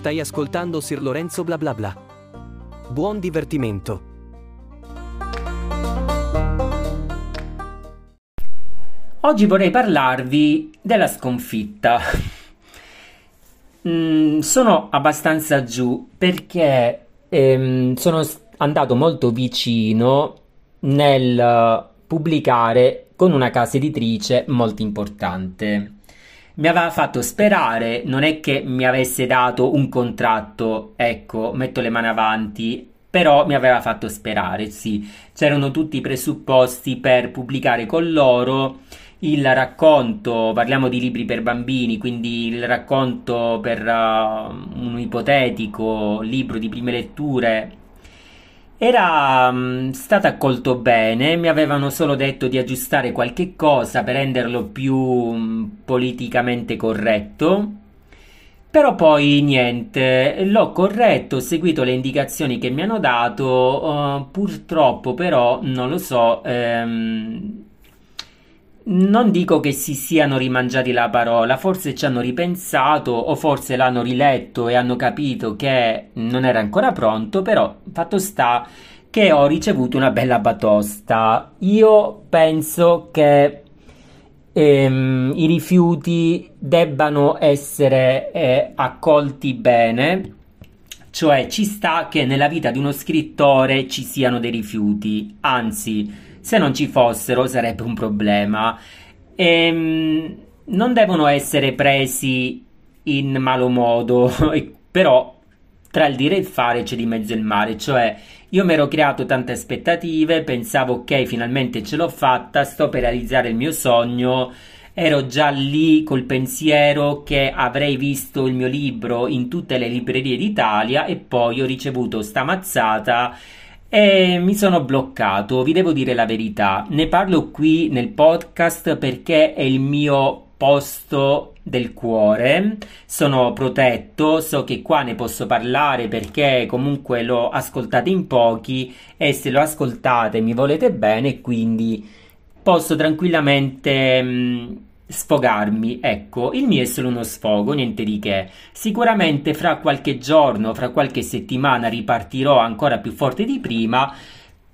Stai ascoltando Sir Lorenzo bla bla bla. Buon divertimento. Oggi vorrei parlarvi della sconfitta. Mm, sono abbastanza giù perché ehm, sono andato molto vicino nel pubblicare con una casa editrice molto importante mi aveva fatto sperare, non è che mi avesse dato un contratto, ecco, metto le mani avanti, però mi aveva fatto sperare, sì. C'erano tutti i presupposti per pubblicare con loro il racconto, parliamo di libri per bambini, quindi il racconto per uh, un ipotetico libro di prime letture era um, stato accolto bene, mi avevano solo detto di aggiustare qualche cosa per renderlo più um, politicamente corretto. Però poi niente, l'ho corretto, ho seguito le indicazioni che mi hanno dato, uh, purtroppo però non lo so, ehm, non dico che si siano rimangiati la parola, forse ci hanno ripensato o forse l'hanno riletto e hanno capito che non era ancora pronto, però fatto sta che ho ricevuto una bella batosta. Io penso che ehm, i rifiuti debbano essere eh, accolti bene, cioè ci sta che nella vita di uno scrittore ci siano dei rifiuti, anzi se non ci fossero sarebbe un problema. Ehm, non devono essere presi in malo modo, però tra il dire e il fare c'è di mezzo il mare, cioè io mi ero creato tante aspettative, pensavo ok, finalmente ce l'ho fatta, sto per realizzare il mio sogno, ero già lì col pensiero che avrei visto il mio libro in tutte le librerie d'Italia e poi ho ricevuto sta mazzata e mi sono bloccato, vi devo dire la verità. Ne parlo qui nel podcast perché è il mio posto del cuore. Sono protetto, so che qua ne posso parlare perché comunque l'ho ascoltato in pochi e se lo ascoltate mi volete bene, quindi posso tranquillamente mh, sfogarmi. Ecco, il mio è solo uno sfogo, niente di che. Sicuramente fra qualche giorno, fra qualche settimana ripartirò ancora più forte di prima.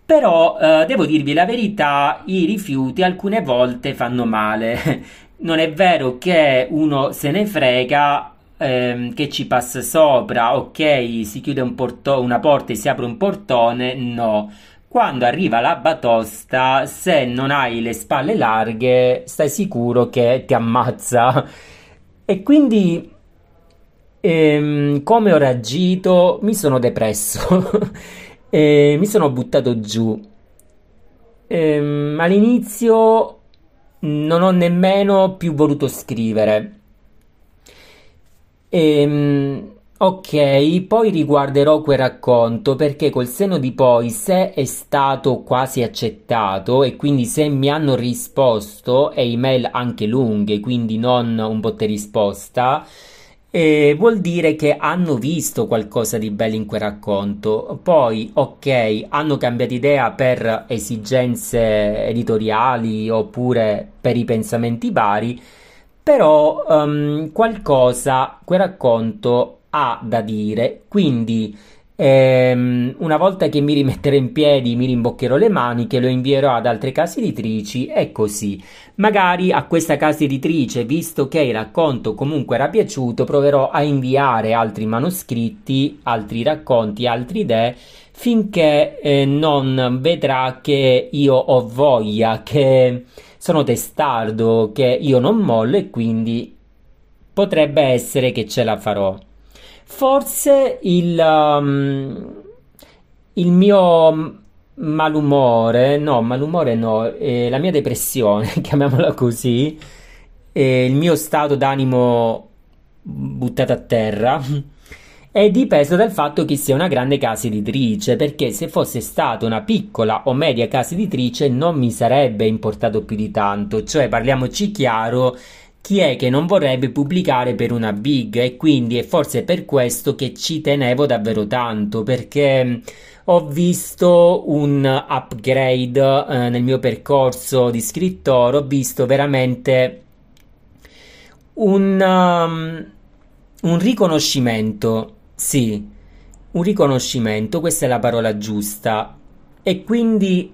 Però eh, devo dirvi la verità, i rifiuti alcune volte fanno male. non è vero che uno se ne frega ehm, che ci passa sopra, ok, si chiude un porto- una porta e si apre un portone, no quando arriva la batosta, se non hai le spalle larghe, stai sicuro che ti ammazza. E quindi, ehm, come ho reagito, mi sono depresso e mi sono buttato giù. Ehm, all'inizio non ho nemmeno più voluto scrivere. Ehm, Ok, poi riguarderò quel racconto perché col seno di poi, se è stato quasi accettato e quindi se mi hanno risposto e email anche lunghe, quindi non un botte risposta, eh, vuol dire che hanno visto qualcosa di bello in quel racconto. Poi, ok, hanno cambiato idea per esigenze editoriali oppure per i pensamenti vari, però um, qualcosa quel racconto ha da dire, quindi ehm, una volta che mi rimetterò in piedi, mi rimboccherò le maniche, lo invierò ad altre case editrici e così. Magari a questa casa editrice, visto che il racconto comunque era piaciuto, proverò a inviare altri manoscritti, altri racconti, altre idee finché eh, non vedrà che io ho voglia, che sono testardo, che io non mollo e quindi potrebbe essere che ce la farò. Forse il, um, il mio malumore, no, malumore no, eh, la mia depressione, chiamiamola così, eh, il mio stato d'animo buttato a terra è dipeso dal fatto che sia una grande casa editrice, perché se fosse stata una piccola o media casa editrice non mi sarebbe importato più di tanto, cioè parliamoci chiaro, chi è che non vorrebbe pubblicare per una big e quindi è forse per questo che ci tenevo davvero tanto perché mm, ho visto un upgrade eh, nel mio percorso di scrittore, ho visto veramente un, um, un riconoscimento Sì, un riconoscimento, questa è la parola giusta. E quindi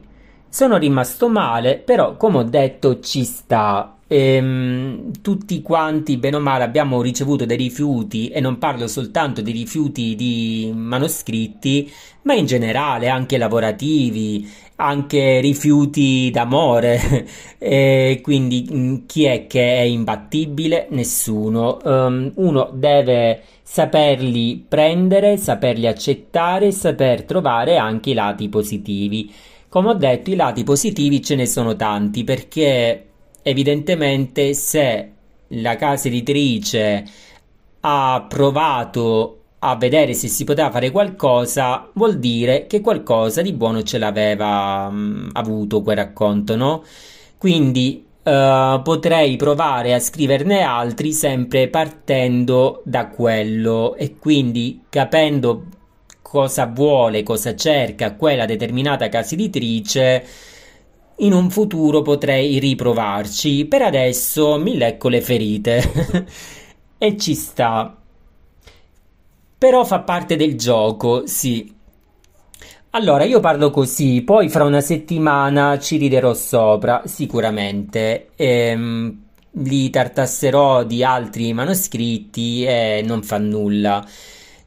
sono rimasto male, però come ho detto ci sta. Ehm, tutti quanti, bene o male, abbiamo ricevuto dei rifiuti, e non parlo soltanto di rifiuti di manoscritti, ma in generale anche lavorativi, anche rifiuti d'amore. e quindi mm, chi è che è imbattibile? Nessuno. Um, uno deve saperli prendere, saperli accettare saper trovare anche i lati positivi. Come ho detto, i lati positivi ce ne sono tanti perché evidentemente se la casa editrice ha provato a vedere se si poteva fare qualcosa, vuol dire che qualcosa di buono ce l'aveva mh, mm, avuto quel racconto, no? Quindi uh, potrei provare a scriverne altri sempre partendo da quello e quindi capendo cosa vuole, cosa cerca quella determinata casa editrice in un futuro potrei riprovarci. Per adesso mi lecco le ferite. e ci sta. Però fa parte del gioco, sì. Allora, io parlo così, poi fra una settimana ci riderò sopra, sicuramente. Ehm, li tartasserò di altri manoscritti e non fa nulla.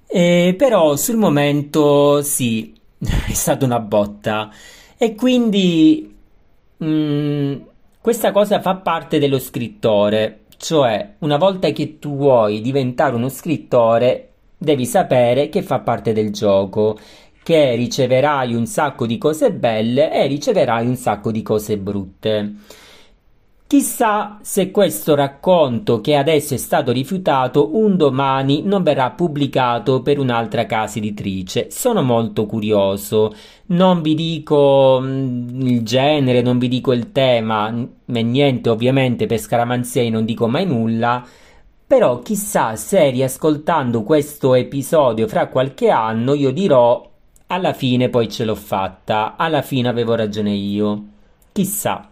E però sul momento sì, è stata una botta. E quindi Mm, questa cosa fa parte dello scrittore, cioè una volta che tu vuoi diventare uno scrittore, devi sapere che fa parte del gioco, che riceverai un sacco di cose belle e riceverai un sacco di cose brutte. Chissà se questo racconto che adesso è stato rifiutato un domani non verrà pubblicato per un'altra casa editrice. Sono molto curioso. Non vi dico mh, il genere, non vi dico il tema, e niente ovviamente per scaramanzia non dico mai nulla. Però chissà se riascoltando questo episodio fra qualche anno io dirò alla fine poi ce l'ho fatta, alla fine avevo ragione io. Chissà.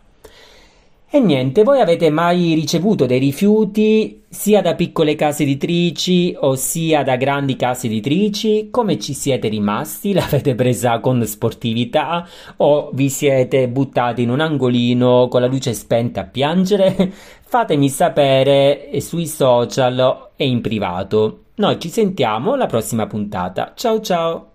E niente, voi avete mai ricevuto dei rifiuti sia da piccole case editrici sia da grandi case editrici? Come ci siete rimasti? L'avete presa con sportività o vi siete buttati in un angolino con la luce spenta a piangere? Fatemi sapere sui social e in privato. Noi ci sentiamo alla prossima puntata. Ciao ciao!